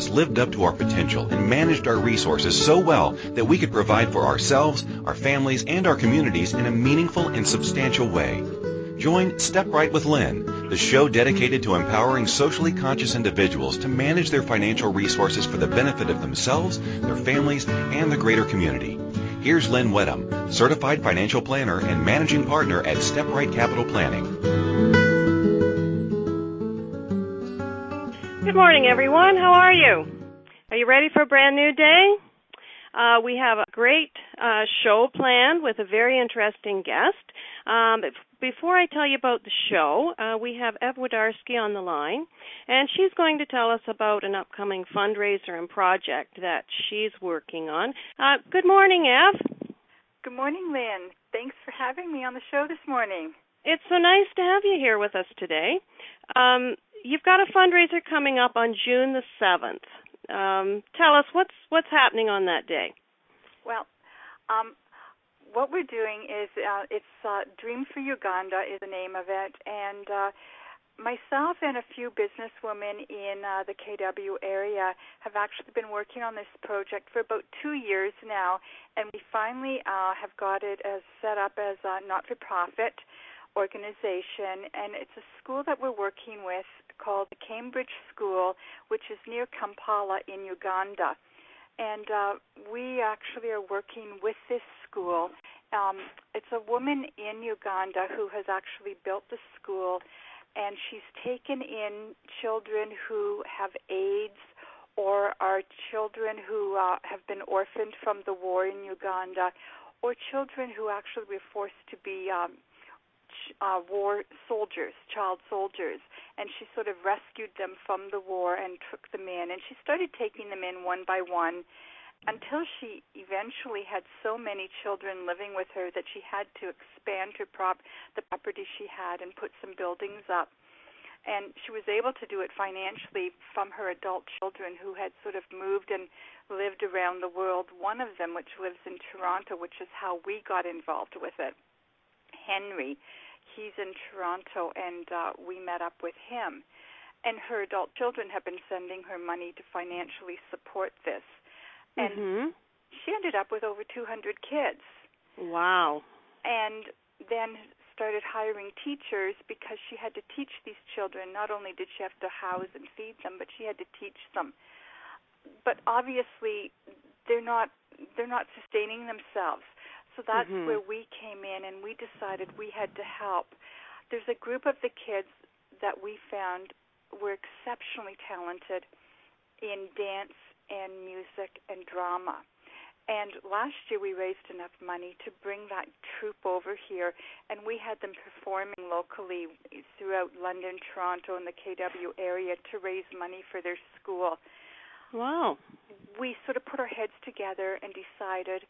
us lived up to our potential and managed our resources so well that we could provide for ourselves, our families, and our communities in a meaningful and substantial way. Join Step Right with Lynn, the show dedicated to empowering socially conscious individuals to manage their financial resources for the benefit of themselves, their families, and the greater community. Here's Lynn Wedham, certified financial planner and managing partner at Step Right Capital Planning. Good morning, everyone. How are you? Are you ready for a brand new day? Uh, we have a great uh, show planned with a very interesting guest. Um, before I tell you about the show, uh, we have Ev Wodarski on the line, and she's going to tell us about an upcoming fundraiser and project that she's working on. Uh, good morning, Ev. Good morning, Lynn. Thanks for having me on the show this morning. It's so nice to have you here with us today. Um, you've got a fundraiser coming up on June the seventh. Um, tell us what's what's happening on that day. Well, um, what we're doing is uh, it's uh, Dream for Uganda is the name of it, and uh, myself and a few businesswomen in uh, the KW area have actually been working on this project for about two years now, and we finally uh, have got it as set up as a not-for-profit organization, and it's a school that we're working with called the Cambridge School, which is near Kampala in Uganda. And uh, we actually are working with this school. Um, it's a woman in Uganda who has actually built the school, and she's taken in children who have AIDS or are children who uh, have been orphaned from the war in Uganda, or children who actually were forced to be um, uh, war soldiers, child soldiers, and she sort of rescued them from the war and took them in. And she started taking them in one by one until she eventually had so many children living with her that she had to expand her prop the property she had and put some buildings up. And she was able to do it financially from her adult children who had sort of moved and lived around the world. One of them, which lives in Toronto, which is how we got involved with it, Henry, he's in Toronto, and uh, we met up with him. And her adult children have been sending her money to financially support this. And mm-hmm. she ended up with over 200 kids. Wow. And then started hiring teachers because she had to teach these children. Not only did she have to house and feed them, but she had to teach them. But obviously, they're not they're not sustaining themselves. So that's mm-hmm. where we came in and we decided we had to help. There's a group of the kids that we found were exceptionally talented in dance and music and drama. And last year we raised enough money to bring that troupe over here, and we had them performing locally throughout London, Toronto, and the KW area to raise money for their school. Wow. We sort of put our heads together and decided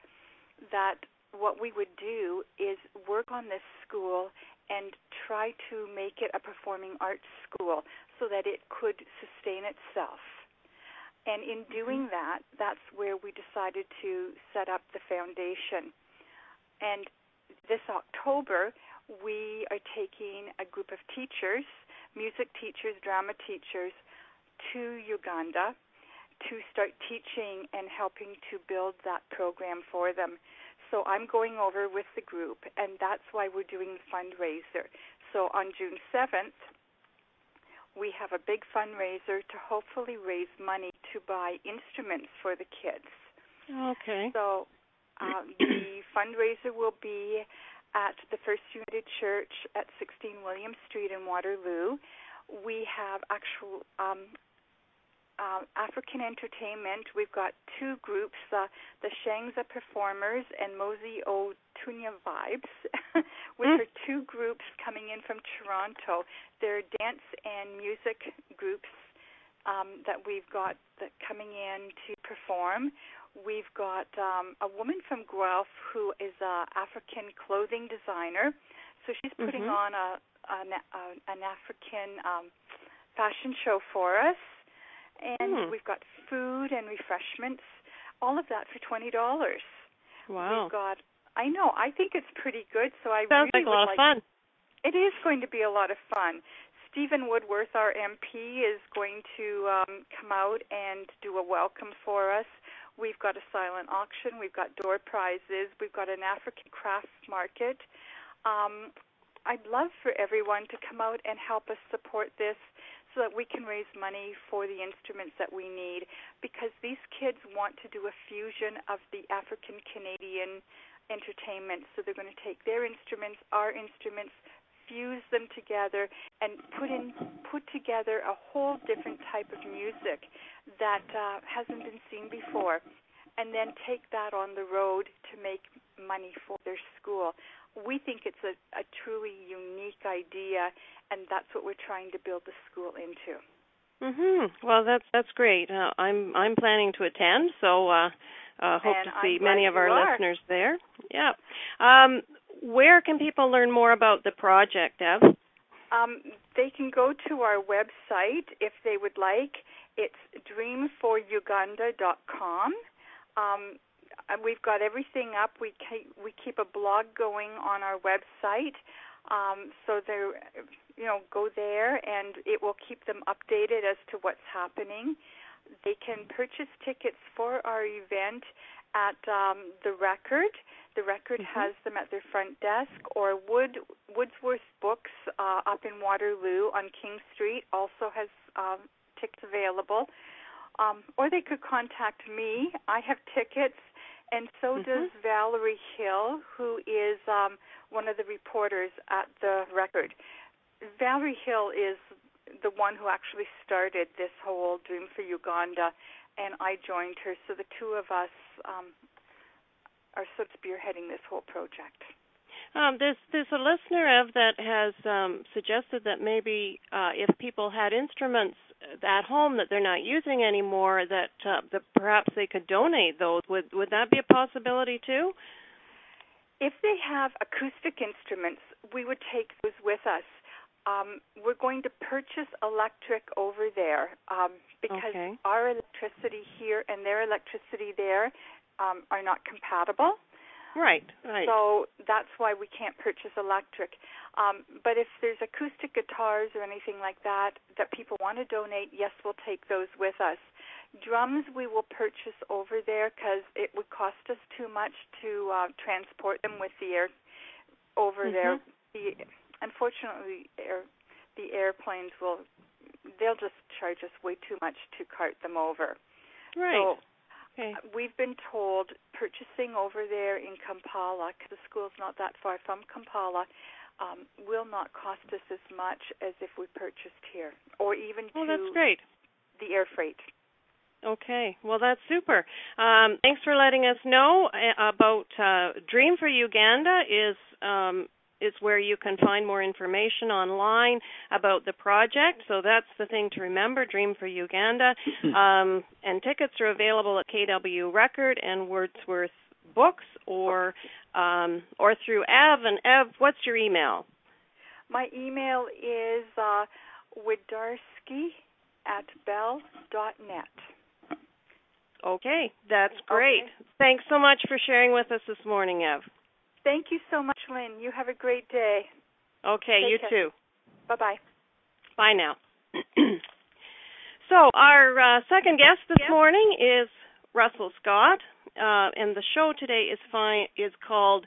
that what we would do is work on this school and try to make it a performing arts school so that it could sustain itself. And in mm-hmm. doing that, that's where we decided to set up the foundation. And this October, we are taking a group of teachers, music teachers, drama teachers, to Uganda to start teaching and helping to build that program for them. So I'm going over with the group, and that's why we're doing the fundraiser. So on June 7th, we have a big fundraiser to hopefully raise money to buy instruments for the kids. Okay. So uh, the fundraiser will be at the First United Church at 16 William Street in Waterloo. We have actual um, um, African entertainment. We've got two groups, uh, the Shangza Performers and Mosey O Otunya Vibes, which mm. are two groups coming in from Toronto. They're dance and music groups um, that we've got that coming in to perform. We've got um, a woman from Guelph who is an African clothing designer. So she's putting mm-hmm. on a an, a, an African um, fashion show for us and hmm. we've got food and refreshments, all of that for twenty dollars. Wow. We've got. I know. I think it's pretty good. So I sounds really like a lot like, of fun. It is going to be a lot of fun. Stephen Woodworth, our MP, is going to um, come out and do a welcome for us. We've got a silent auction. We've got door prizes. We've got an African crafts market. Um, I'd love for everyone to come out and help us support this so that we can raise money for the instruments that we need because these kids want to do a fusion of the African Canadian entertainment. So they're going to take their instruments, our instruments, fuse them together and put in put together a whole different type of music that uh, hasn't been seen before and then take that on the road to make money for their school we think it's a, a truly unique idea, and that's what we're trying to build the school into. Mhm. Well, that's that's great. Uh, I'm I'm planning to attend, so uh, uh, hope and to see I'm many of our are. listeners there. Yeah. Um, where can people learn more about the project, Deb? Um, they can go to our website if they would like. It's dreamforuganda.com. Um, we've got everything up. We keep, we keep a blog going on our website, um, so they you know go there and it will keep them updated as to what's happening. They can purchase tickets for our event at um, the Record. The Record mm-hmm. has them at their front desk, or Wood Woodsworth Books uh, up in Waterloo on King Street also has um, tickets available. Um, or they could contact me. I have tickets and so mm-hmm. does Valerie Hill, who is um, one of the reporters at the record. Valerie Hill is the one who actually started this whole Dream for Uganda, and I joined her. So the two of us um, are sort of spearheading this whole project. Um, there's there's a listener Ev that has um, suggested that maybe uh, if people had instruments at home that they're not using anymore that uh, that perhaps they could donate those. Would would that be a possibility too? If they have acoustic instruments we would take those with us. Um, we're going to purchase electric over there um, because okay. our electricity here and their electricity there um, are not compatible Right, right. So that's why we can't purchase electric. Um, but if there's acoustic guitars or anything like that that people want to donate, yes, we'll take those with us. Drums we will purchase over there because it would cost us too much to uh, transport them with the air over mm-hmm. there. The, unfortunately, air, the airplanes will they'll just charge us way too much to cart them over. Right. So Okay. We've been told purchasing over there in Kampala, because the school's not that far from Kampala, um, will not cost us as much as if we purchased here, or even oh, that's great. the air freight. Okay, well that's super. Um, thanks for letting us know uh, about uh, Dream for Uganda. Is um, is where you can find more information online about the project. So that's the thing to remember Dream for Uganda. um, and tickets are available at KW Record and Wordsworth Books or um, or through Ev. And Ev, what's your email? My email is uh, wodarski at bell.net. Okay, that's great. Okay. Thanks so much for sharing with us this morning, Ev. Thank you so much, Lynn. You have a great day. Okay, Take you care. too. Bye bye. Bye now. so, our uh, second guest this morning is Russell Scott, uh, and the show today is fi- is called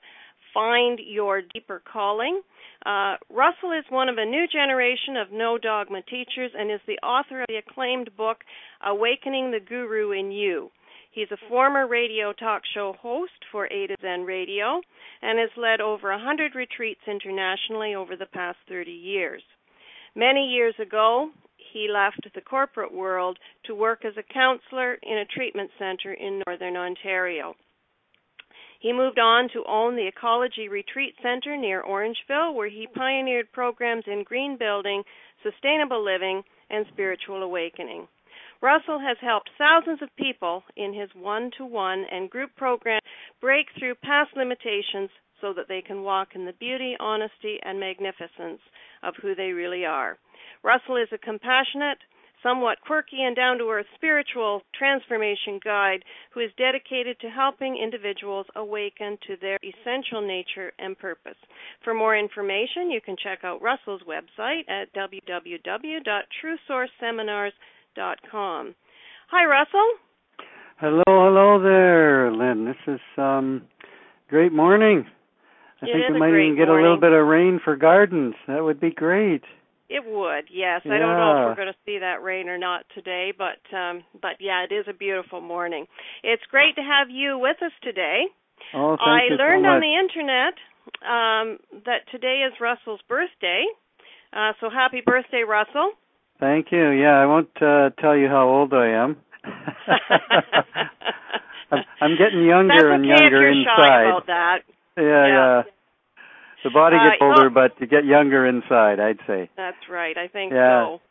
Find Your Deeper Calling. Uh, Russell is one of a new generation of no dogma teachers and is the author of the acclaimed book Awakening the Guru in You. He's a former radio talk show host for A to Zen Radio and has led over a 100 retreats internationally over the past 30 years. Many years ago, he left the corporate world to work as a counselor in a treatment center in northern Ontario. He moved on to own the Ecology Retreat Center near Orangeville, where he pioneered programs in green building, sustainable living, and spiritual awakening. Russell has helped thousands of people in his one to one and group program break through past limitations so that they can walk in the beauty, honesty, and magnificence of who they really are. Russell is a compassionate, somewhat quirky and down to earth spiritual transformation guide who is dedicated to helping individuals awaken to their essential nature and purpose. For more information, you can check out Russell's website at www.truesourceseminars.com. Hi, Russell. Hello, hello there, Lynn. This is um great morning. I It think we might even get a little bit of rain for gardens. That would be great. It would, yes. I don't know if we're going to see that rain or not today, but um but yeah, it is a beautiful morning. It's great to have you with us today. Oh, thank I you learned so much. on the internet um that today is Russell's birthday. Uh so happy birthday, Russell. Thank you. Yeah, I won't uh, tell you how old I am. I'm, I'm getting younger and okay if younger inside. shy about that. yeah, Yeah. yeah. The body Uh, gets older, well- but you get younger inside. I'd say. That's right. I think Yeah. so.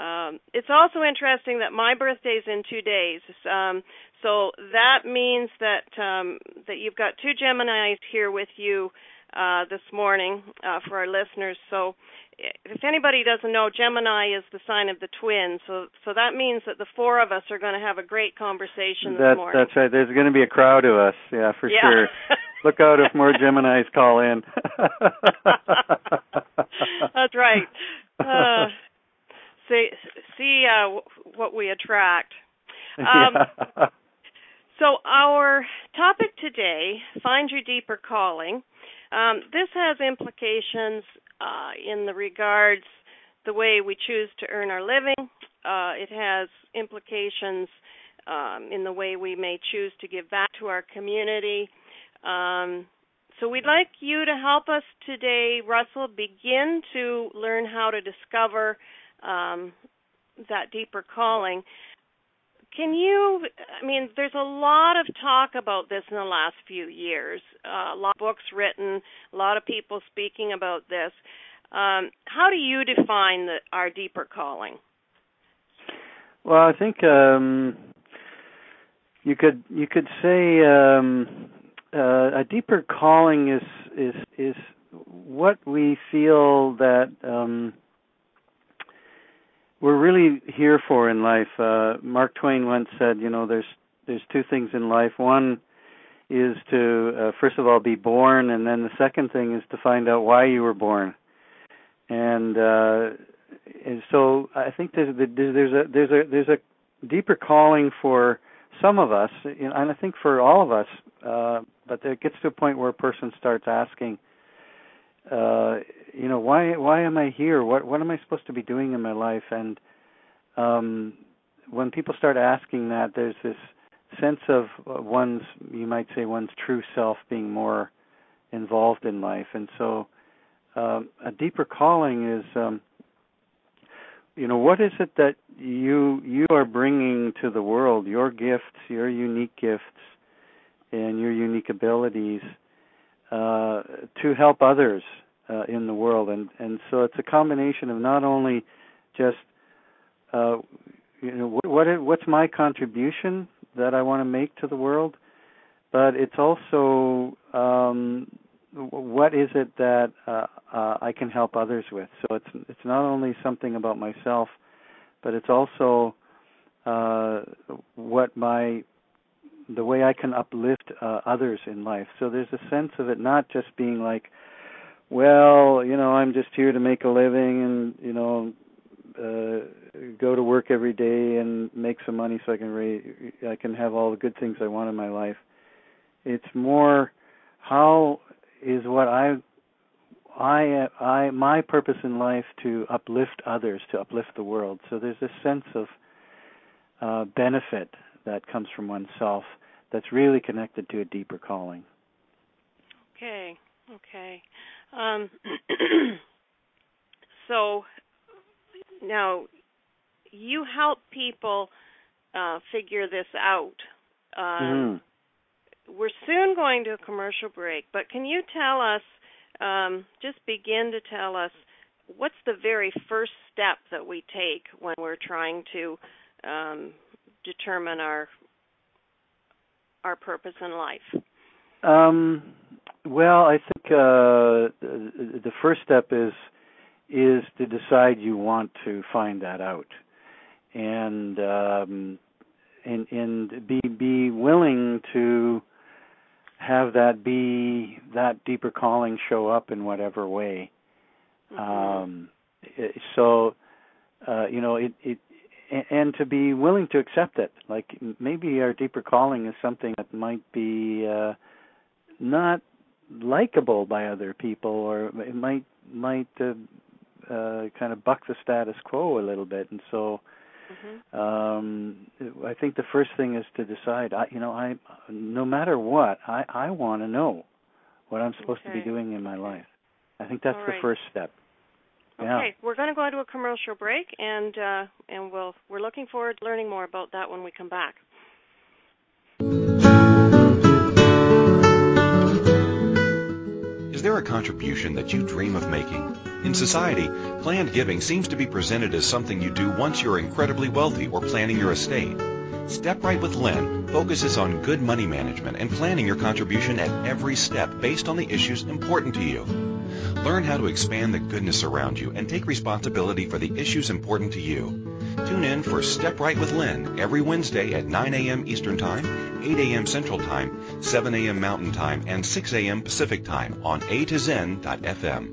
Um, it's also interesting that my birthday's in two days. Um, so that means that um, that you've got two Geminis here with you uh, this morning uh, for our listeners. So if anybody doesn't know, Gemini is the sign of the twins. So so that means that the four of us are going to have a great conversation this That, morning. that's right. There's going to be a crowd of us. Yeah, for yeah. sure. Look out if more Geminis call in. That's right. Uh, see see uh, what we attract. Um, Yeah. So our topic today, find your deeper calling. Um, this has implications uh, in the regards the way we choose to earn our living. Uh, it has implications um, in the way we may choose to give back to our community. Um, so we'd like you to help us today, Russell, begin to learn how to discover um, that deeper calling. Can you? I mean, there's a lot of talk about this in the last few years. Uh, a lot of books written, a lot of people speaking about this. Um, how do you define the, our deeper calling? Well, I think um, you could you could say um, uh, a deeper calling is is is what we feel that um, we're really here for in life. Uh, Mark Twain once said, you know, there's there's two things in life. One is to uh, first of all be born, and then the second thing is to find out why you were born. And uh, and so I think there's there's a there's a there's a deeper calling for some of us, and I think for all of us. Uh, but it gets to a point where a person starts asking, uh, you know, why why am I here? What what am I supposed to be doing in my life? And um, when people start asking that, there's this sense of one's you might say one's true self being more involved in life, and so um, a deeper calling is. Um, you know what is it that you you are bringing to the world your gifts your unique gifts and your unique abilities uh, to help others uh, in the world and and so it's a combination of not only just uh, you know what, what what's my contribution that I want to make to the world but it's also um, what is it that uh, uh, I can help others with? So it's it's not only something about myself, but it's also uh, what my the way I can uplift uh, others in life. So there's a sense of it not just being like, well, you know, I'm just here to make a living and you know uh, go to work every day and make some money so I can raise, I can have all the good things I want in my life. It's more how is what I I I my purpose in life to uplift others, to uplift the world. So there's a sense of uh, benefit that comes from oneself that's really connected to a deeper calling. Okay, okay. Um, so now you help people uh, figure this out. Um, Mhm. We're soon going to a commercial break, but can you tell us, um, just begin to tell us, what's the very first step that we take when we're trying to um, determine our our purpose in life? Well, I think uh, the the first step is is to decide you want to find that out, and um, and and be be willing to have that be that deeper calling show up in whatever way. Mm-hmm. Um, so uh, you know it it and to be willing to accept it. Like maybe our deeper calling is something that might be uh, not likable by other people, or it might might uh, uh, kind of buck the status quo a little bit. And so, mm-hmm. um, I think the first thing is to decide. I, you know, I no matter what, I I want to know what I'm supposed okay. to be doing in my life. I think that's All the first step. Yeah. Okay, we're going to go into a commercial break, and uh, and we'll we're looking forward to learning more about that when we come back. There a contribution that you dream of making? In society, planned giving seems to be presented as something you do once you're incredibly wealthy or planning your estate. Step Right with Lynn focuses on good money management and planning your contribution at every step based on the issues important to you. Learn how to expand the goodness around you and take responsibility for the issues important to you. Tune in for Step Right with Lynn every Wednesday at 9 a.m. Eastern Time, 8 a.m. Central Time, 7 a.m. Mountain Time, and 6 a.m. Pacific Time on A to Zen.fm.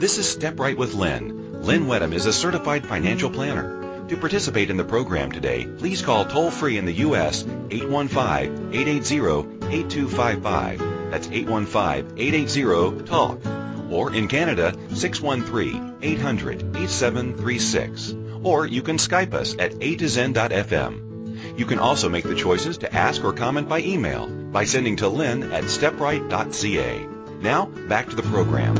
This is Step Right with Lynn. Lynn Wedham is a certified financial planner. To participate in the program today, please call toll free in the U.S. 815-880-8255. That's 815-880-TALK. Or in Canada, 613-800-8736. Or you can Skype us at a to zen.fm. You can also make the choices to ask or comment by email by sending to lynn at stepright.ca. Now, back to the program.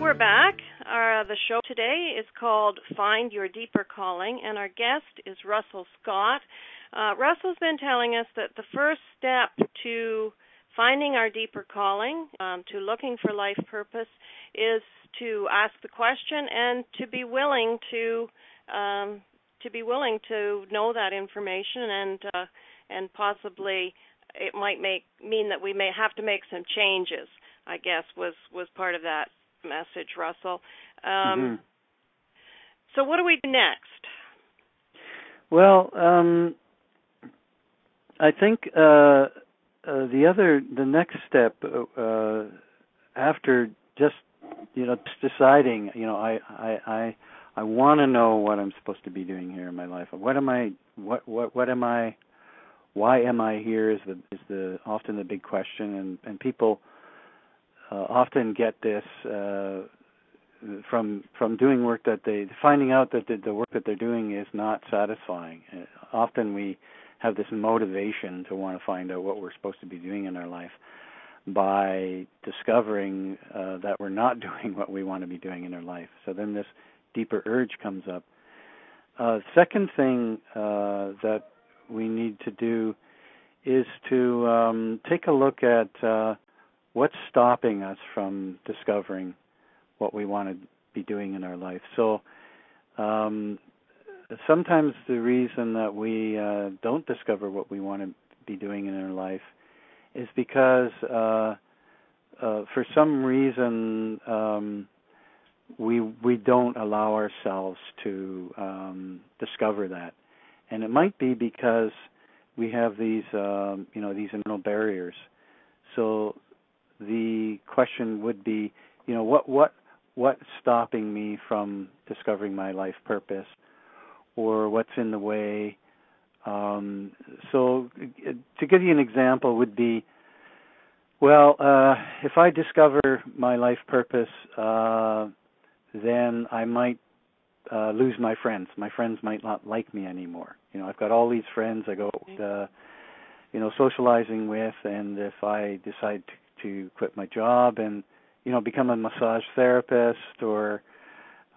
We're back. Uh, the show today is called Find Your Deeper Calling, and our guest is Russell Scott. Uh, Russell's been telling us that the first step to finding our deeper calling, um, to looking for life purpose, is to ask the question and to be willing to um, to be willing to know that information and uh, and possibly it might make mean that we may have to make some changes. I guess was was part of that message, Russell. Um, Mhm. So what do we do next? Well, um, I think uh, uh, the other, the next step uh, after just you know just deciding, you know, I I I, I want to know what I'm supposed to be doing here in my life. What am I? What what what am I? Why am I here? Is the is the often the big question, and and people uh, often get this uh, from from doing work that they finding out that the, the work that they're doing is not satisfying. Uh, often we have this motivation to want to find out what we're supposed to be doing in our life by discovering uh, that we're not doing what we want to be doing in our life. So then this deeper urge comes up. Uh, second thing uh, that we need to do is to um, take a look at uh, what's stopping us from discovering what we want to be doing in our life. So um, sometimes the reason that we uh, don't discover what we want to be doing in our life is because uh, uh, for some reason um, we we don't allow ourselves to um, discover that, and it might be because we have these um, you know these internal barriers. So the question would be, you know, what what what's stopping me from discovering my life purpose, or what's in the way. Um, so, to give you an example, would be, well, uh, if I discover my life purpose, uh, then I might uh, lose my friends. My friends might not like me anymore. You know, I've got all these friends I go, uh, you know, socializing with, and if I decide to to quit my job and you know become a massage therapist or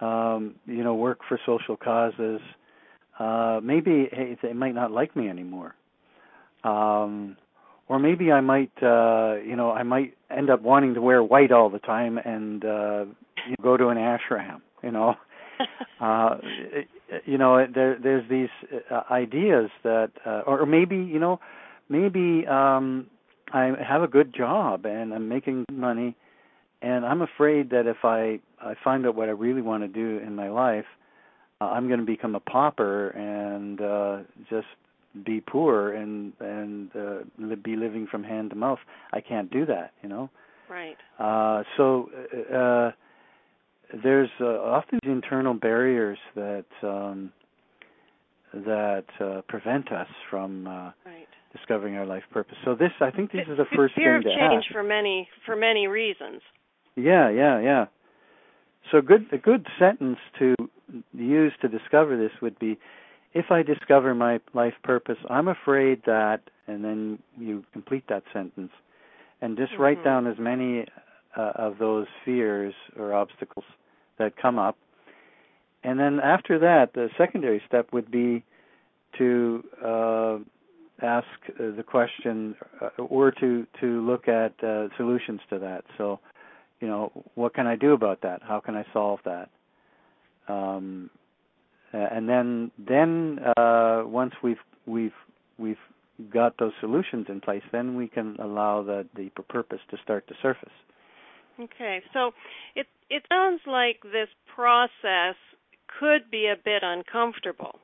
um you know work for social causes uh maybe hey, they might not like me anymore. Um or maybe I might uh you know I might end up wanting to wear white all the time and uh you know, go to an ashram you know? Uh you know there there's these uh, ideas that uh, or maybe you know maybe um I have a good job and I'm making money and I'm afraid that if I I find out what I really want to do in my life uh, I'm going to become a pauper and uh just be poor and and uh, be living from hand to mouth I can't do that you know right uh so uh there's uh, often these internal barriers that um, that uh, prevent us from uh, right. discovering our life purpose. So this, I think, this is the first fear thing of to change for many for many reasons. Yeah, yeah, yeah. So good, a good sentence to use to discover this would be, if I discover my life purpose, I'm afraid that, and then you complete that sentence, and just mm-hmm. write down as many uh, of those fears or obstacles that come up. And then after that, the secondary step would be to uh, ask uh, the question uh, or to to look at uh, solutions to that. So, you know, what can I do about that? How can I solve that? Um, and then then uh, once we've we've we've got those solutions in place, then we can allow the the purpose to start to surface. Okay, so it it sounds like this process could be a bit uncomfortable.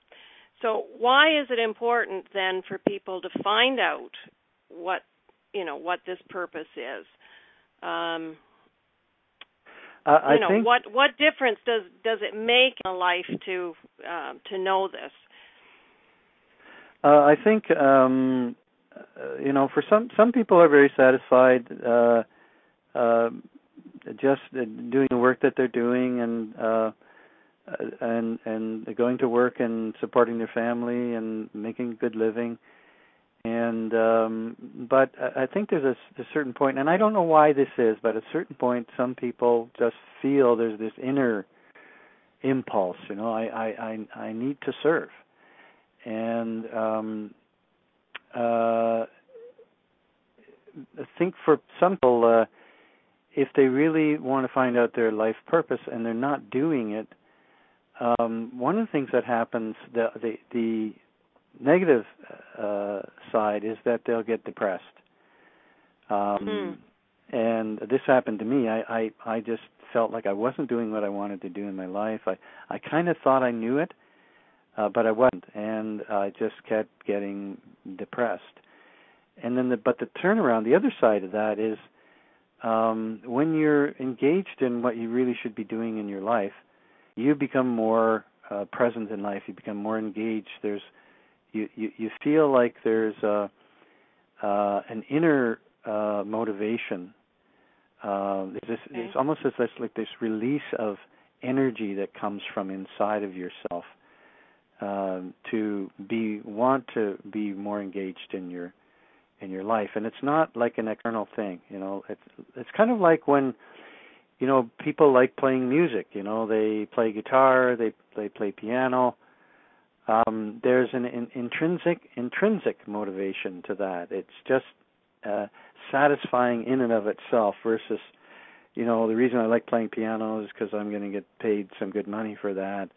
So why is it important then for people to find out what you know what this purpose is? Um, uh, I you know think, what what difference does does it make in a life to uh, to know this? Uh, I think um, uh, you know for some some people are very satisfied uh, uh, just doing the work that they're doing and uh and and going to work and supporting their family and making a good living and um but i think there's a, a certain point and i don't know why this is but at a certain point some people just feel there's this inner impulse you know i i i, I need to serve. And um uh i think for some people uh if they really want to find out their life purpose and they're not doing it, um, one of the things that happens, the the, the negative uh, side is that they'll get depressed. Um, mm. And this happened to me. I, I I just felt like I wasn't doing what I wanted to do in my life. I I kind of thought I knew it, uh, but I wasn't, and I just kept getting depressed. And then the but the turnaround, the other side of that is um, when you're engaged in what you really should be doing in your life, you become more uh, present in life. You become more engaged. There's you you, you feel like there's a, uh, an inner uh, motivation. Uh, there's this, okay. it's almost as this like this release of energy that comes from inside of yourself um, to be want to be more engaged in your in your life and it's not like an external thing you know it's it's kind of like when you know people like playing music you know they play guitar they they play piano um there's an in, intrinsic intrinsic motivation to that it's just uh satisfying in and of itself versus you know the reason I like playing piano is because I'm going to get paid some good money for that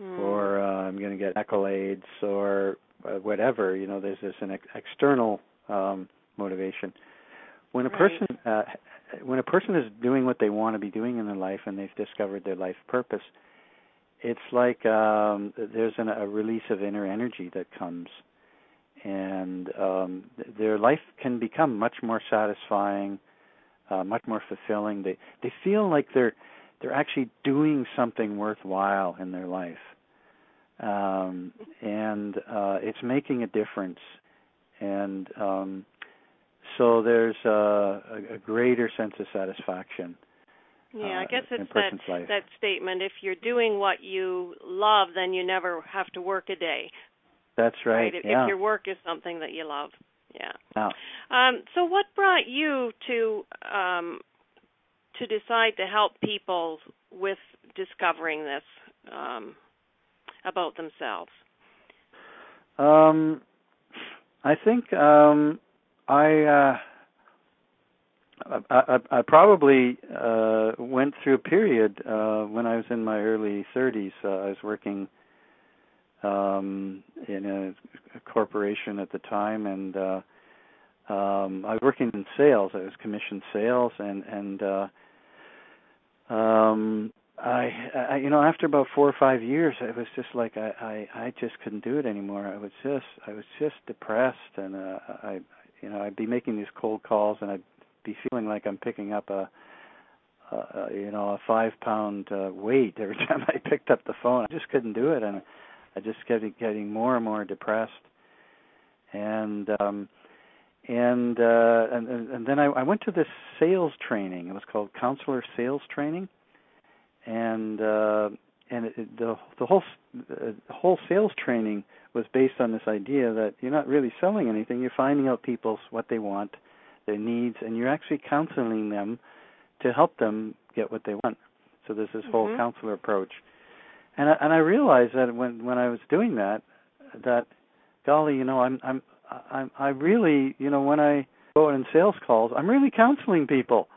mm. or uh, I'm going to get accolades or uh, whatever you know there's this an ex- external um, motivation. When a right. person uh, when a person is doing what they want to be doing in their life and they've discovered their life purpose, it's like um, there's an, a release of inner energy that comes, and um, their life can become much more satisfying, uh, much more fulfilling. They they feel like they're they're actually doing something worthwhile in their life, um, and uh, it's making a difference and um, so there's a, a, a greater sense of satisfaction. Yeah, I uh, guess it's that life. that statement. If you're doing what you love, then you never have to work a day. That's right. If, yeah. if your work is something that you love. Yeah. Yeah. Um, so, what brought you to um, to decide to help people with discovering this um, about themselves? Um, I think um, I, uh, I, I I probably uh, went through a period uh, when I was in my early 30s. Uh, I was working um, in a, a corporation at the time, and uh, um, I was working in sales. I was commission sales, and and uh, um, I, I, you know, after about four or five years, it was just like I, I, I just couldn't do it anymore. I was just, I was just depressed, and uh, I, you know, I'd be making these cold calls, and I'd be feeling like I'm picking up a, a you know, a five pound uh, weight every time I picked up the phone. I just couldn't do it, and I just kept getting more and more depressed. And um and uh and and then I, I went to this sales training. It was called counselor sales training, and uh and it, the the whole the whole sales training was based on this idea that you're not really selling anything. You're finding out people's what they want, their needs, and you're actually counseling them to help them get what they want. So there's this mm-hmm. whole counselor approach, and I, and I realized that when when I was doing that, that golly, you know, I'm I'm I'm I really, you know, when I go in sales calls, I'm really counseling people.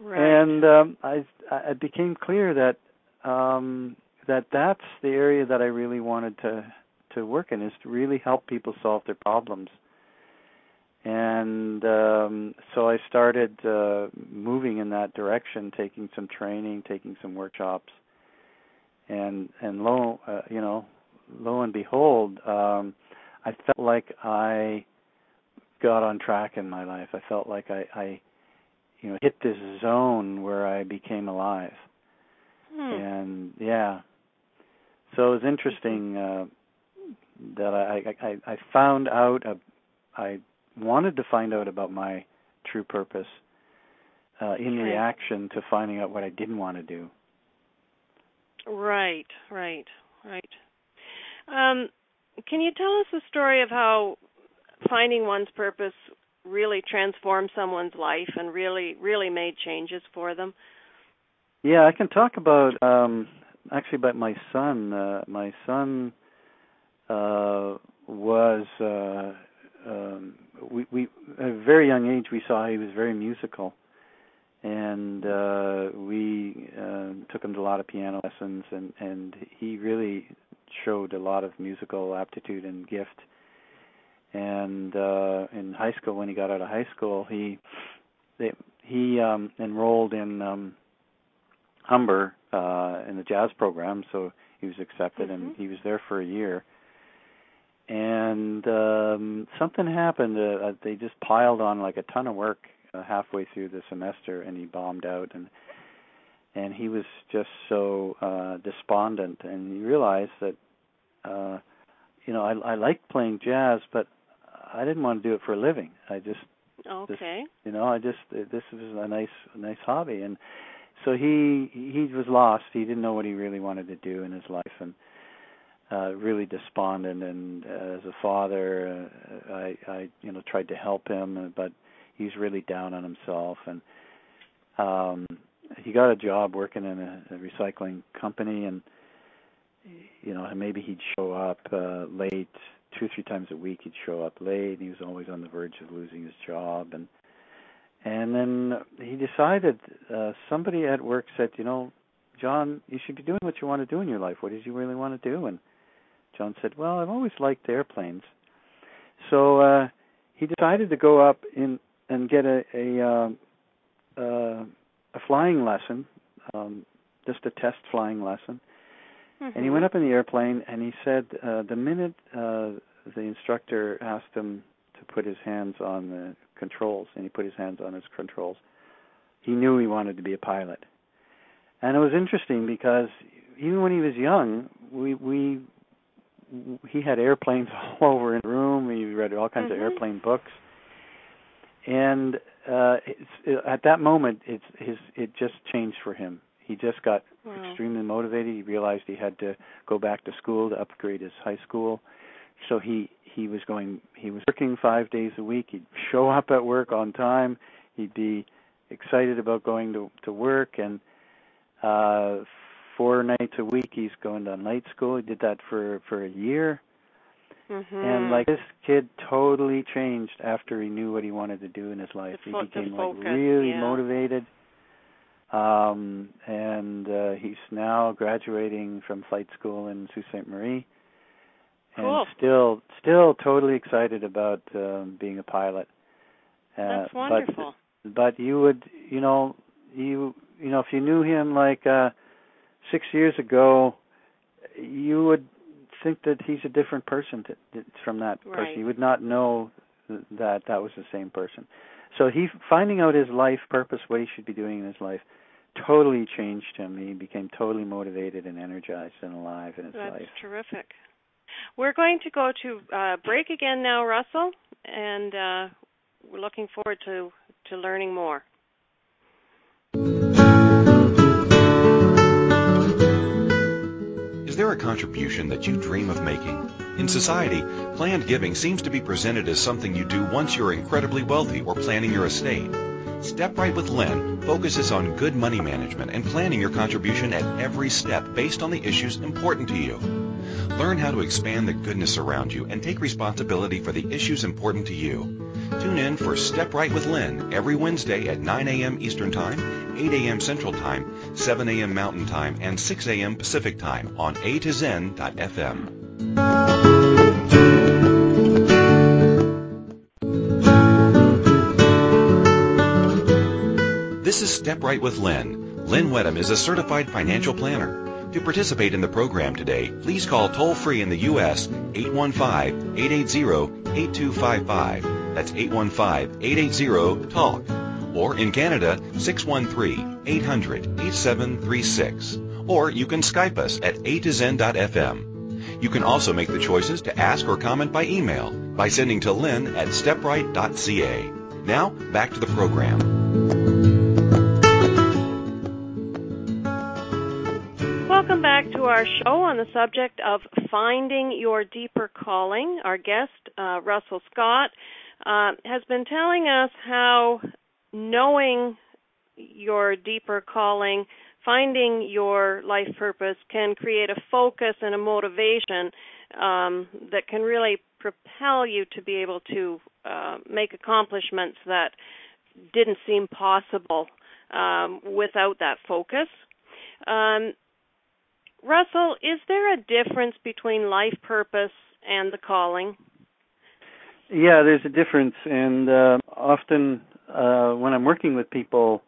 Right. And um, I I became clear that um, that that's the area that I really wanted to to work in is to really help people solve their problems. And um, so I started uh, moving in that direction, taking some training, taking some workshops, and and lo uh, you know lo and behold, um, I felt like I got on track in my life. I felt like I, I you know hit this zone where I became alive. Hmm. And yeah, so it was interesting uh, that I, I I found out. Uh, I wanted to find out about my true purpose uh, in okay. reaction to finding out what I didn't want to do. Right, right, right. Um, can you tell us the story of how finding one's purpose really transformed someone's life and really, really made changes for them? Yeah, I can talk about um, actually about my son. Uh, my son uh, was uh, um, we, we at a very young age we saw he was very musical. And uh we uh, took him to a lot of piano lessons and and he really showed a lot of musical aptitude and gift. And uh in high school when he got out of high school he they, he um enrolled in um Humber uh in the jazz program so he was accepted mm-hmm. and he was there for a year and um something happened uh, uh, they just piled on like a ton of work uh, halfway through the semester and he bombed out. And and he was just so uh despondent and he realized that uh you know I I liked playing jazz but I didn't want to do it for a living. I just okay. just, you know I just this was a nice nice hobby. And so he he was lost. He didn't know what he really wanted to do in his life. And uh really despondent and as a father uh, I I you know tried to help him but he's really down on himself. And um he got a job working in a, a recycling company and you know maybe he'd show up uh late two three times a week he'd show up late. And he was always on the verge of losing his job. And and then he decided uh somebody at work said you know john you should be doing what you want to do in your life. What did you really want to do? And john said well i've always liked airplanes so uh he decided to go up in and get a a uh, uh, a flying lesson, um, just a test flying lesson. Mm-hmm. And he Mm-hmm. went up in the airplane and he said uh, the minute uh, the instructor asked him to put his hands on the controls, and he put his hands on his controls, he knew he wanted to be a pilot. And it was interesting because even when he was young, we we he had airplanes all over in the room. He read all kinds mm-hmm. of airplane books. And uh it, at that moment it's his it just changed for him. He just got wow. extremely motivated. He realized he had to go back to school to upgrade his high school. So he he was going he was working 5 days a week. He'd show up at work on time. He'd be excited about going to to work. And uh four nights a week he's going to night school he did that for for a year Mm-hmm. and like this kid totally changed after he knew what he wanted to do in his life. The fo- he became like really yeah. motivated. Um and uh he's now graduating from flight school in Sault Ste. Marie And cool. still still totally excited about um, being a pilot. Uh, That's wonderful. But, but you would, you know, you you know, if you knew him like uh six years ago, you would think that he's a different person to, from that right. person. You would not know that that was the same person. So he finding out his life purpose, what he should be doing in his life, totally changed him. He became totally motivated and energized and alive in his That's life. That's terrific. We're going to go to uh, break again now, Russell, and uh, we're looking forward to to learning more. There a contribution that you dream of making? In society, planned giving seems to be presented as something you do once you're incredibly wealthy or planning your estate. Step Right with Lynn focuses on good money management and planning your contribution at every step based on the issues important to you. Learn how to expand the goodness around you and take responsibility for the issues important to you. Tune in for Step Right with Lynn every Wednesday at 9 a.m. Eastern Time, 8 a.m. Central Time, 7 a.m. Mountain Time, and 6 a.m. Pacific Time on A to Zen.fm. This is Step Right with Lynn. Lynn Wedham is a certified financial planner. To participate in the program today, please call toll free in the U.S. 815-880-8255. That's 815-880-TALK. Or in Canada, 613-800-8736. Or you can Skype us at a to zen.fm. You can also make the choices to ask or comment by email by sending to lynn at stepright.ca. Now, back to the program. Welcome back to our show on the subject of finding your deeper calling. Our guest, uh, Russell Scott, uh, has been telling us how knowing your deeper calling finding your life purpose can create a focus and a motivation um, that can really propel you to be able to uh, make accomplishments that didn't seem possible um, without that focus. Um, Russell, is there a difference between life purpose and the calling? Yeah, there's a difference, and uh, often uh, when I'm working with people,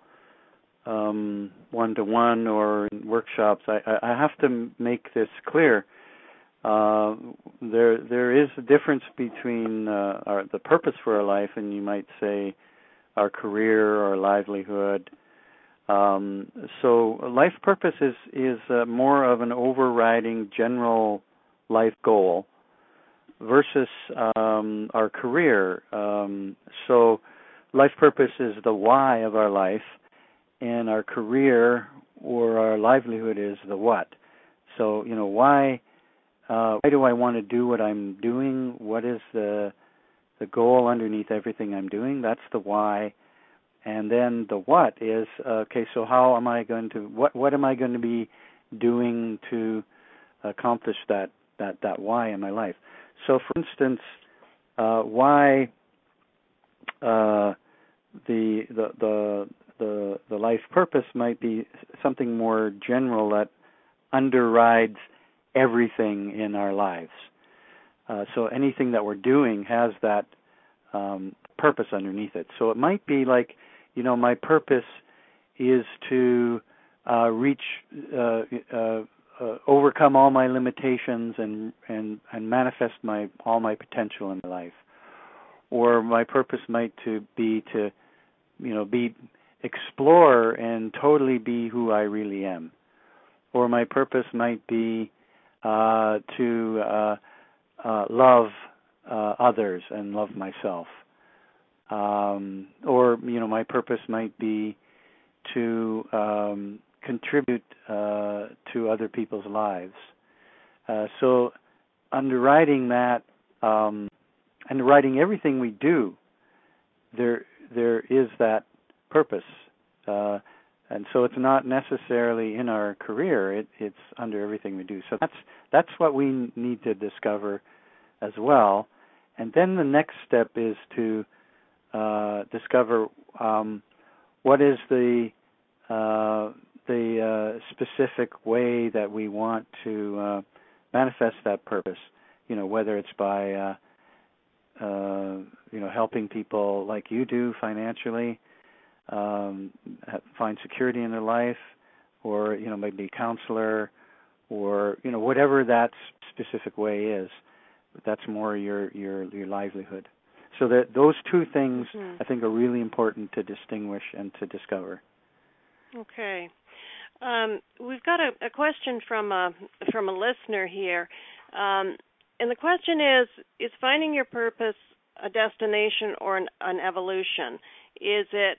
um, one-to-one or in workshops, I, I have to make this clear. Uh, there, there is a difference between uh, our, the purpose for our life, and you might say our career or livelihood. Um, so, life purpose is is uh, more of an overriding general life goal versus um, our career. Um, so, life purpose is the why of our life, and our career or our livelihood is the what. So, you know, why uh, why do I want to do what I'm doing? What is the the goal underneath everything I'm doing? That's the why. And then the what is okay. So how am I going to what what am I going to be doing to accomplish that that that why in my life? So, for instance, uh, why uh, the the the the life purpose might be something more general that underrides everything in our lives. Uh, so anything that we're doing has that um, purpose underneath it. So it might be like, you know, my purpose is to uh, reach, uh, uh, uh overcome all my limitations and and and manifest my all my potential in life. Or my purpose might to be to, you know, be explore and totally be who I really am. Or my purpose might be uh, to uh, uh, love uh, others and love myself. Um, or you know, my purpose might be to um, contribute uh, to other people's lives. Uh, so, underwriting that, um, underwriting everything we do, there there is that purpose. Uh, and so it's not necessarily in our career; it, it's under everything we do. So that's that's what we need to discover as well. And then the next step is to uh, discover um, what is the uh, the uh, specific way that we want to uh, manifest that purpose. you know whether it's by uh, you know helping people like you do financially um, find security in their life, or you know maybe a counselor, or you know whatever that specific way is. That's more your your your livelihood. So that those two things mm-hmm. I think are really important to distinguish and to discover. Okay. Um, we've got a, a, question from a from a listener here, um, and the question is: Is finding your purpose a destination or an, an evolution? Is it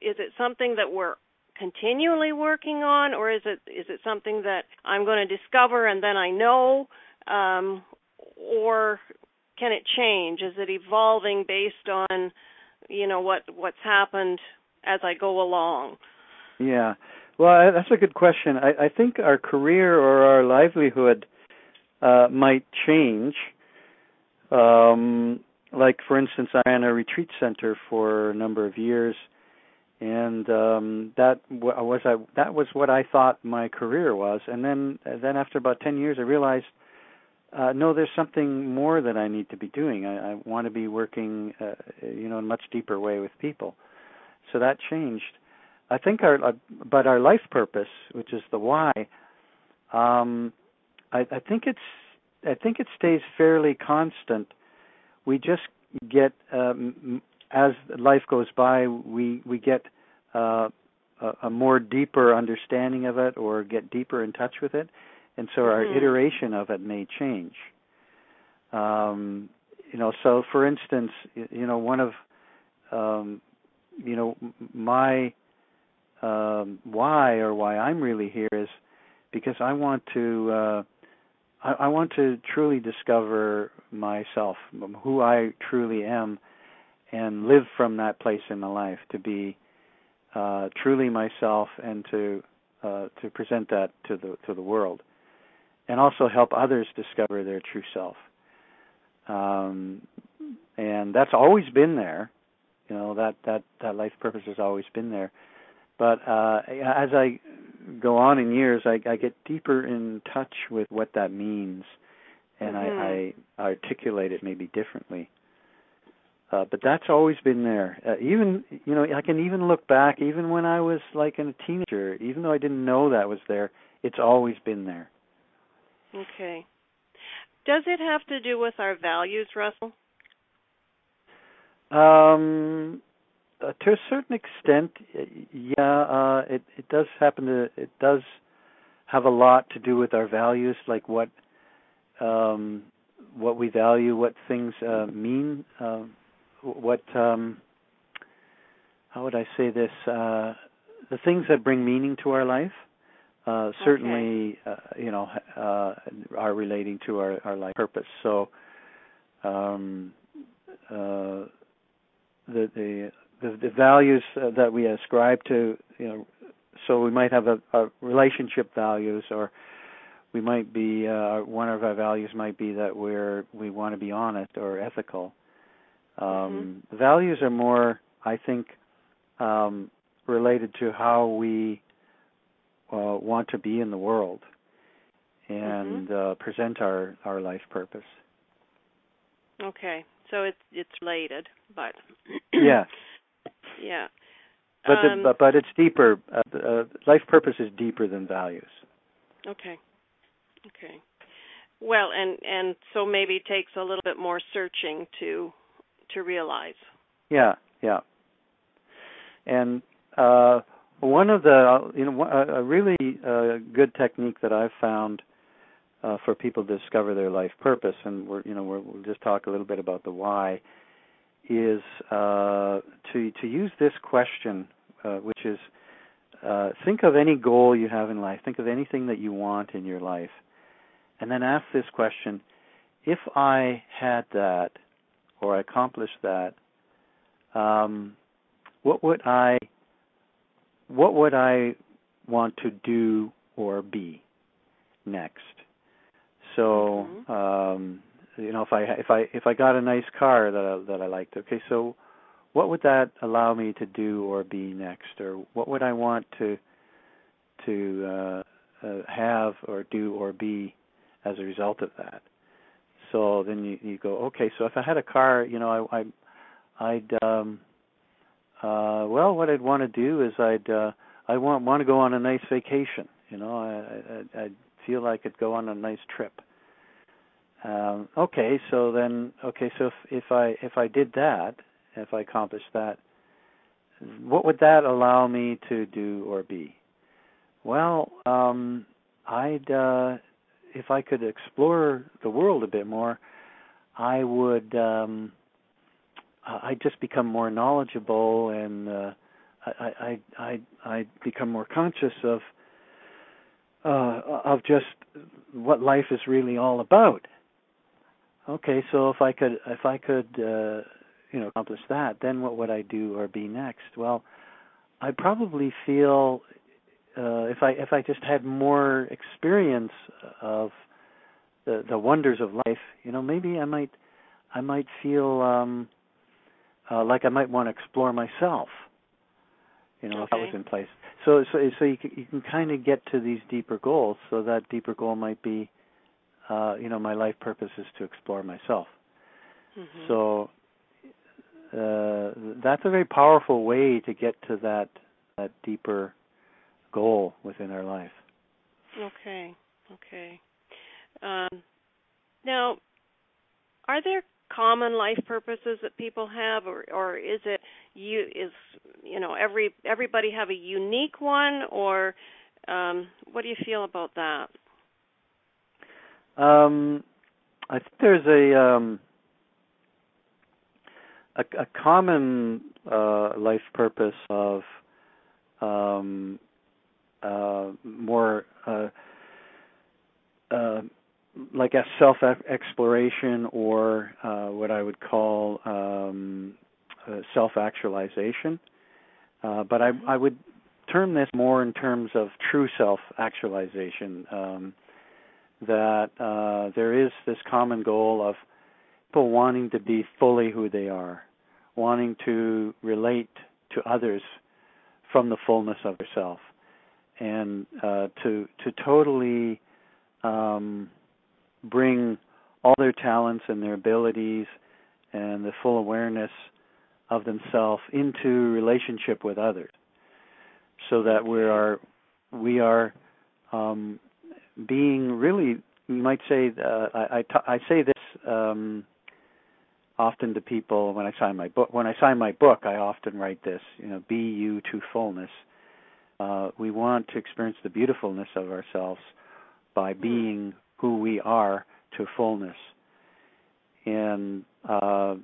is it something that we're continually working on, or is it is it something that I'm going to discover and then I know, um, or can it change? Is it evolving based on you know what what's happened as I go along? Yeah, well, that's a good question. I, I think our career or our livelihood uh, might change. Um, like, for instance, I ran a retreat center for a number of years, and um, that was I, that was what I thought my career was. And then, then after about ten years, I realized, uh, no, there's something more that I need to be doing. I, I want to be working, uh, you know, in a much deeper way with people. So that changed. I think our uh, but our life purpose, which is the why, um, I, I think it's I think it stays fairly constant. We just get um, as life goes by, we we get uh, a, a more deeper understanding of it, or get deeper in touch with it, and so our mm-hmm. iteration of it may change. Um, you know, so for instance, you know, one of um, you know my um, why or why I'm really here is because I want to uh, I, I want to truly discover myself, who I truly am, and live from that place in my life to be uh, truly myself and to uh, to present that to the to the world, and also help others discover their true self. Um, and that's always been there, you know that that that life purpose has always been there but uh, as I go on in years, I, I get deeper in touch with what that means, and mm-hmm. I, I articulate it maybe differently. Uh, but that's always been there. Uh, even you know, I can even look back, even when I was like a teenager, even though I didn't know that was there, it's always been there. Okay. Does it have to do with our values, Russell? Um, uh, to a certain extent, yeah, uh, it it does happen to it does have a lot to do with our values, like what um, what we value, what things uh, mean, uh, what um, how would I say this? Uh, the things that bring meaning to our life. Uh, certainly, okay. uh, you know, uh, are relating to our, our life purpose. So, um, uh, the the the, the values uh, that we ascribe to, you know, so we might have a, a relationship values, or we might be uh, one of our values might be that we're we want to be honest or ethical. Um, mm-hmm. Values are more, I think, um, related to how we uh, want to be in the world and mm-hmm. uh, present our our life purpose. Okay, so it's it's related, but yes, yeah. But um, the, but, but it's deeper. Uh, uh, life purpose is deeper than values. Okay. Okay. Well, and and so maybe it takes a little bit more searching to to realize. Yeah, yeah. And uh, one of the you know a, a really uh, good technique that I've found uh, for people to discover their life purpose, and we're you know we will just talk a little bit about the why, is uh, to to use this question, uh, which is uh, think of any goal you have in life, think of anything that you want in your life, and then ask this question: If I had that, or accomplished that, um, what would I what would I want to do or be next? So mm-hmm. um, you know if i if i if i got a nice car that I, that i liked. Okay so what would that allow me to do or be next? Or what would i want to to uh, uh have or do or be as a result of that? So then you you go, okay, so if I had a car, you know, I, I I'd um uh well what I'd want to do is I'd uh I want want to go on a nice vacation, you know, I I I'd feel like I could go on a nice trip. Um okay, so then okay, so if if I if I did that, if I accomplished that, what would that allow me to do or be? Well, um I'd uh if I could explore the world a bit more, I would um I just become more knowledgeable and uh I I I I become more conscious of uh of just what life is really all about. Okay, so if I could if I could uh you know accomplish that, then what would I do or be next? Well, I probably feel uh if I if I just had more experience of the the wonders of life, you know, maybe I might I might feel um uh, like I might want to explore myself. You know, okay. if that was in place. So, so, so you can, you can kind of get to these deeper goals. So that deeper goal might be, uh, you know, my life purpose is to explore myself. Mm-hmm. So uh, that's a very powerful way to get to that that deeper goal within our life. Okay. Okay. Um, now, are there common life purposes that people have or or is it you is you know every everybody have a unique one or um what do you feel about that um i think there's a um a, a common uh life purpose of um uh more uh uh like a self exploration or uh, what I would call um, uh, self actualization. Uh, but I, I would term this more in terms of true self actualization. Um, that uh, there is this common goal of people wanting to be fully who they are, wanting to relate to others from the fullness of yourself, and uh, to to totally um, bring all their talents and their abilities and the full awareness of themselves into relationship with others so that we are we are um, being really you might say uh, I, I, t- I say this um, often to people when I sign my book when I sign my book I often write this you know be you to fullness uh, we want to experience the beautifulness of ourselves by being who we are to fullness. And uh,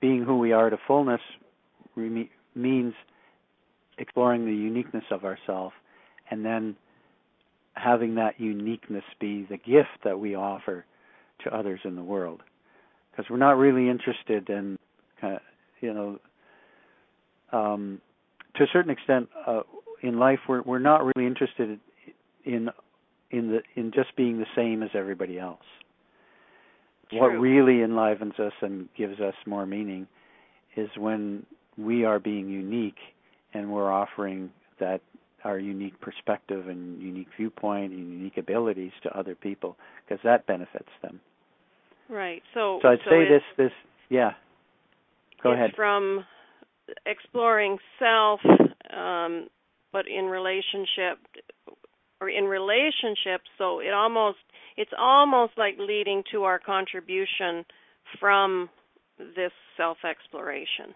being who we are to fullness re- means exploring the uniqueness of ourselves and then having that uniqueness be the gift that we offer to others in the world. Because we're not really interested in, kind of, you know, um, to a certain extent, uh, in life, we're we're not really interested in in the in just being the same as everybody else. True. What really enlivens us and gives us more meaning is when we are being unique and we're offering that our unique perspective and unique viewpoint and unique abilities to other people because that benefits them. Right. So So I'd so say this this yeah. Go ahead. from exploring self um but in relationship or in relationships so it almost it's almost like leading to our contribution from this self exploration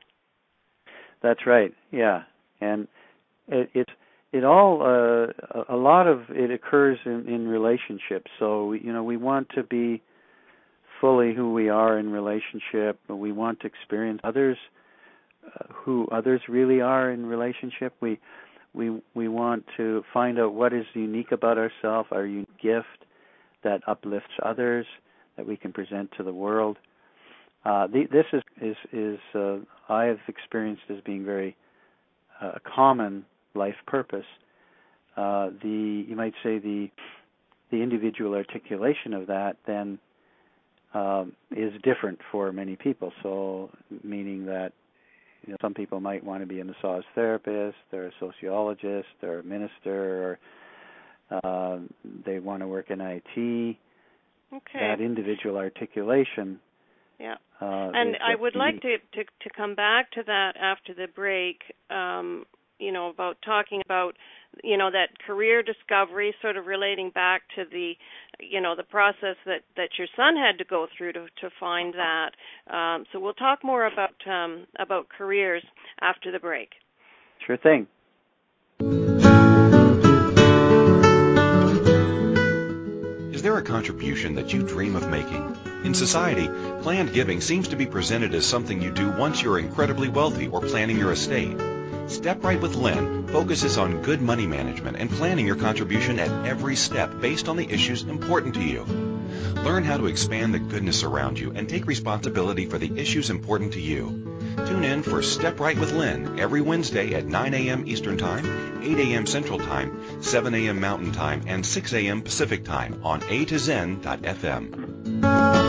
That's right. Yeah. And it it's it all uh, a lot of it occurs in in relationships. So you know, we want to be fully who we are in relationship. but We want to experience others uh, who others really are in relationship. We we we want to find out what is unique about ourselves, our unique gift that uplifts others that we can present to the world. Uh, the, this is is is uh, I have experienced as being very uh, common life purpose. Uh, the you might say the the individual articulation of that then um, is different for many people. So meaning that you know, some people might want to be a massage therapist, they're a sociologist, they're a minister, or uh, they want to work in IT. Okay. that individual articulation. Yeah. Uh, and I would like to, to to come back to that after the break. Um, you know about talking about you know that career discovery, sort of relating back to the you know the process that that your son had to go through to to find that. Um, so we'll talk more about um, about careers after the break. Sure thing. Is there a contribution that you dream of making? In society, planned giving seems to be presented as something you do once you're incredibly wealthy or planning your estate. Step Right with Lynn focuses on good money management and planning your contribution at every step based on the issues important to you. Learn how to expand the goodness around you and take responsibility for the issues important to you. Tune in for Step Right with Lynn every Wednesday at 9 a.m. Eastern Time, 8 a.m. Central Time, 7 a.m. Mountain Time, and 6 a.m. Pacific Time on A to Zen.fm.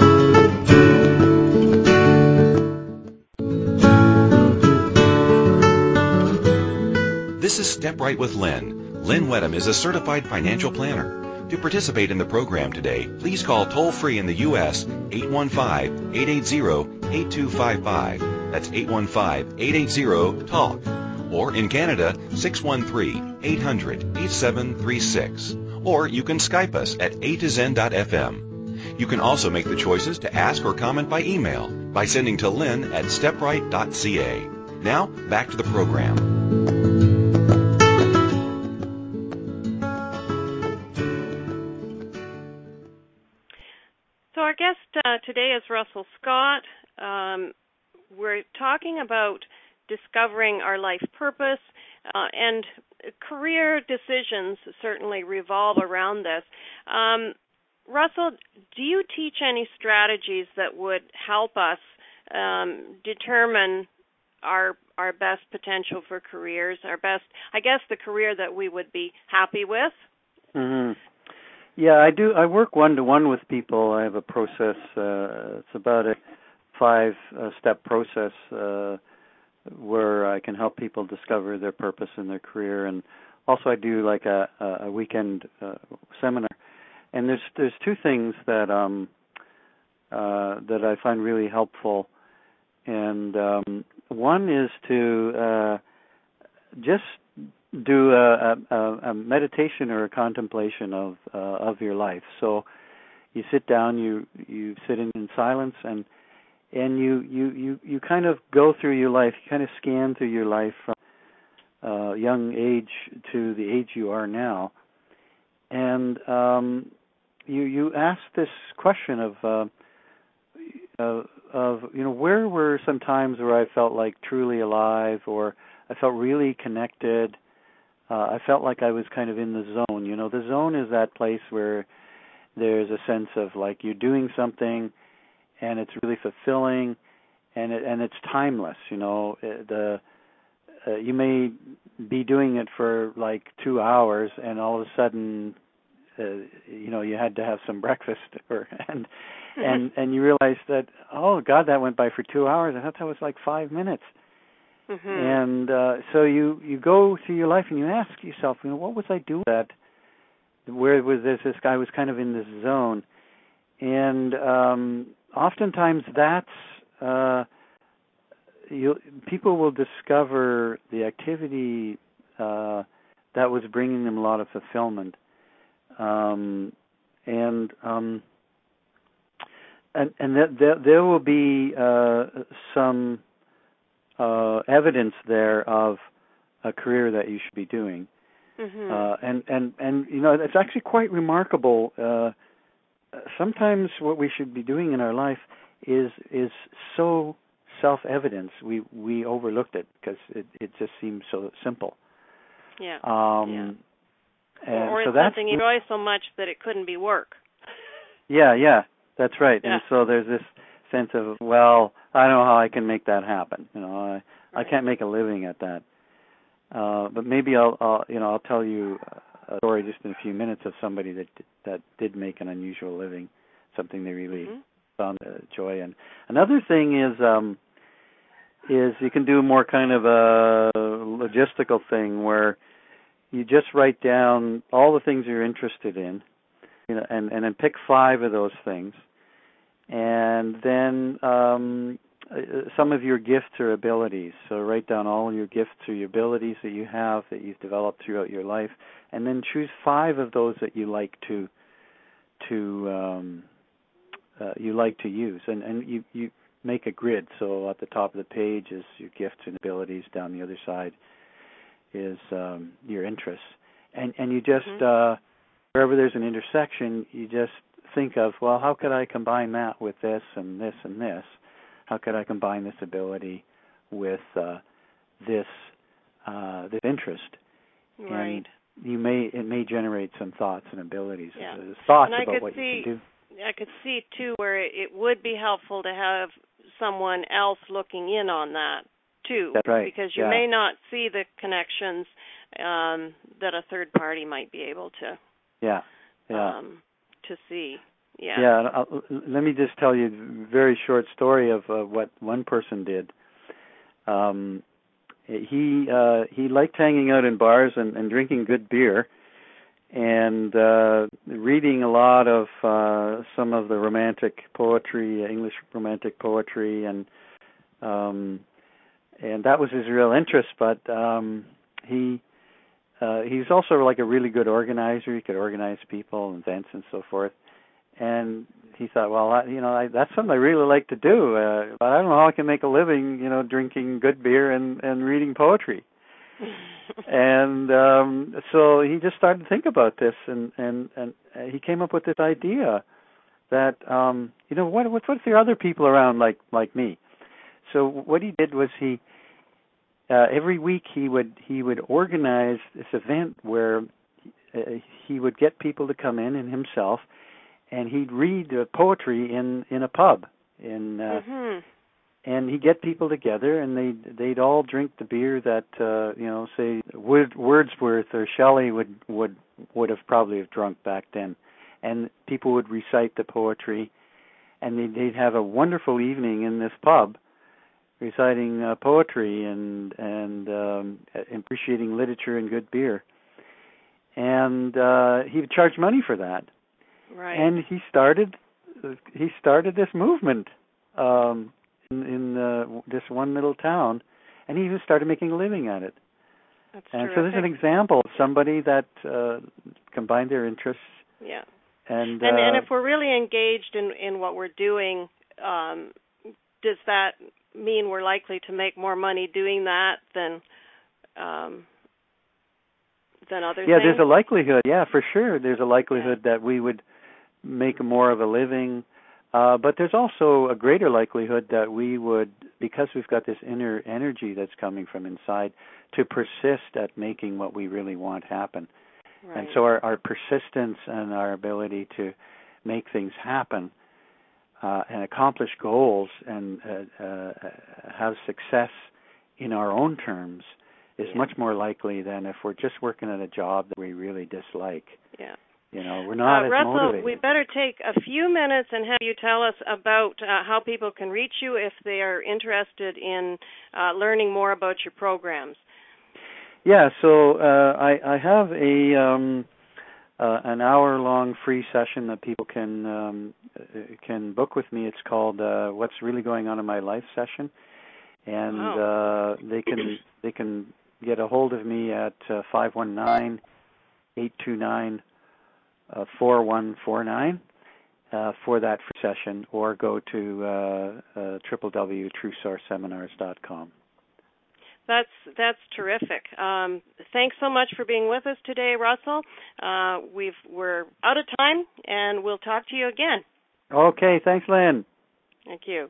This is Step Right with Lynn. Lynn Wedham is a certified financial planner. To participate in the program today, please call toll free in the U.S. 815-880-8255. That's 815-880-TALK. Or in Canada, 613-800-8736. Or you can Skype us at a to zen.fm. You can also make the choices to ask or comment by email by sending to lynn at stepright.ca. Now, back to the program. Today is Russell Scott. Um, we're talking about discovering our life purpose, uh, and career decisions certainly revolve around this. Um, Russell, do you teach any strategies that would help us um, determine our our best potential for careers, our best, I guess, the career that we would be happy with? hmm Yeah, I do. I work one to one with people. I have a process. Uh, it's about a five uh, step process uh, where I can help people discover their purpose in their career, and also I do like a, a weekend uh, seminar. And there's there's two things that um, uh, that I find really helpful, and um, one is to uh, just do a, a, a meditation or a contemplation of uh, of your life. So you sit down, you you sit in, in silence, and and you you you you kind of go through your life. You kind of scan through your life from uh, young age to the age you are now, and um, you you ask this question of. Uh, uh, of you know where were some times where I felt like truly alive or I felt really connected uh, I felt like I was kind of in the zone. You know, the zone is that place where there's a sense of like you're doing something, and it's really fulfilling, and it and it's timeless. You know, Uh, the uh, you may be doing it for like two hours, and all of a sudden, uh, you know, you had to have some breakfast, or and and and you realize that oh God, that went by for two hours. I thought that was like five minutes Mm-hmm. and uh, so you you go through your life and you ask yourself, you know, what was I doing that? Where was this? This guy was kind of in this zone, and um, oftentimes that's uh, you. People will discover the activity uh, that was bringing them a lot of fulfillment, um, and um, and and that there, there will be uh, some uh, evidence there of a career that you should be doing. Mm-hmm. Uh, and and and you know it's actually quite remarkable. Uh, sometimes what we should be doing in our life is is so self-evident we we overlooked it because it it just seems so simple. yeah. Um, Yeah. And or so it's something you enjoy so much that it couldn't be work. yeah yeah that's right. Yeah. And so there's this sense of well I don't know how I can make that happen. You know I I can't make a living at that. Uh, but maybe I'll, I'll, you know, I'll tell you a story just in a few minutes of somebody that that did make an unusual living, something they really Mhm. found uh, joy in. Another thing is, um, is you can do more kind of a logistical thing where you just write down all the things you're interested in, you know, and and then pick five of those things, and then um, uh, some of your gifts or abilities. So write down all your gifts or your abilities that you have that you've developed throughout your life, and then choose five of those that you like to to um, uh, you like to use, and and you you make a grid. So at the top of the page is your gifts and abilities. Down the other side is um, your interests, and and you just mm-hmm. uh, wherever there's an intersection, you just think of well, how could I combine that with this and this and this? How could I combine this ability with uh, this uh, this interest? Right. And you may it may generate some thoughts and abilities, yeah. uh, thoughts and about what see, you can do. I could see too where it would be helpful to have someone else looking in on that too, That's right. because you yeah. may not see the connections um, that a third party might be able to. Yeah. Yeah. Um, to see. Yeah. Yeah. I'll, let me just tell you a very short story of uh, what one person did. Um, he uh, he liked hanging out in bars and, and drinking good beer, and uh, reading a lot of uh, some of the romantic poetry, English romantic poetry, and um, and that was his real interest. But um, he uh, he's also like a really good organizer. He could organize people, and events, and so forth. And he thought, well, I, you know, I, that's something I really like to do, uh, but I don't know how I can make a living, you know, drinking good beer and and reading poetry. and um so he just started to think about this and and and he came up with this idea that um you know what what what if there are other people around like like me so what he did was he uh every week he would he would organize this event where uh, he would get people to come in and himself and he'd read uh, poetry in in a pub in uh mm-hmm. and he'd get people together and they'd they'd all drink the beer that uh you know say Wood, Wordsworth or Shelley would would would have probably have drunk back then. And people would recite the poetry and they'd, they'd have a wonderful evening in this pub reciting uh, poetry and and um appreciating literature and good beer. And uh he would charge money for that right and he started he started this movement um in, in uh, this one little town, and he even started making a living at it. That's and terrific. so this is an example of somebody that uh, combined their interests. Yeah. And and, uh, and if we're really engaged in in what we're doing, um, does that mean we're likely to make more money doing that than um, than other things? yeah, things? there's a likelihood. Yeah, for sure. There's a likelihood that we would make more of a living uh, but there's also a greater likelihood that we would, because we've got this inner energy that's coming from inside, to persist at making what we really want happen. Right. And so our, our persistence and our ability to make things happen uh, and accomplish goals and uh, uh, have success in our own terms is yeah. much more likely than if we're just working at a job that we really dislike. Yeah. You know, we're not uh, Russell, motivated. we better take a few minutes and have you tell us about uh, how people can reach you if they are interested in uh, learning more about your programs. Yeah, so uh, I, I have a um, uh, an hour long free session that people can um, can book with me. It's called uh, "What's Really Going On in My Life" session, and wow. uh, they can they can get a hold of me at uh, five one nine eight two nine uh, 4149 uh, for that session or go to uh, uh, www.truesourceseminars.com. That's that's terrific. Um, thanks so much for being with us today, Russell. Uh, we've we're out of time, and we'll talk to you again. Okay, thanks, Lynn. Thank you.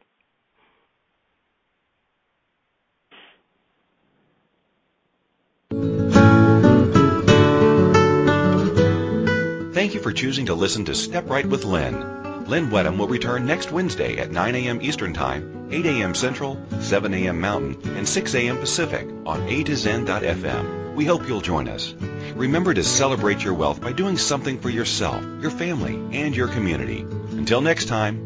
Thank you for choosing to listen to Step Right with Lynn. Lynn Wedham will return next Wednesday at 9 a.m. Eastern Time, 8 a.m. Central, 7 a.m. Mountain, and 6 a.m. Pacific on A to Zen.fm. We hope you'll join us. Remember to celebrate your wealth by doing something for yourself, your family, and your community. Until next time.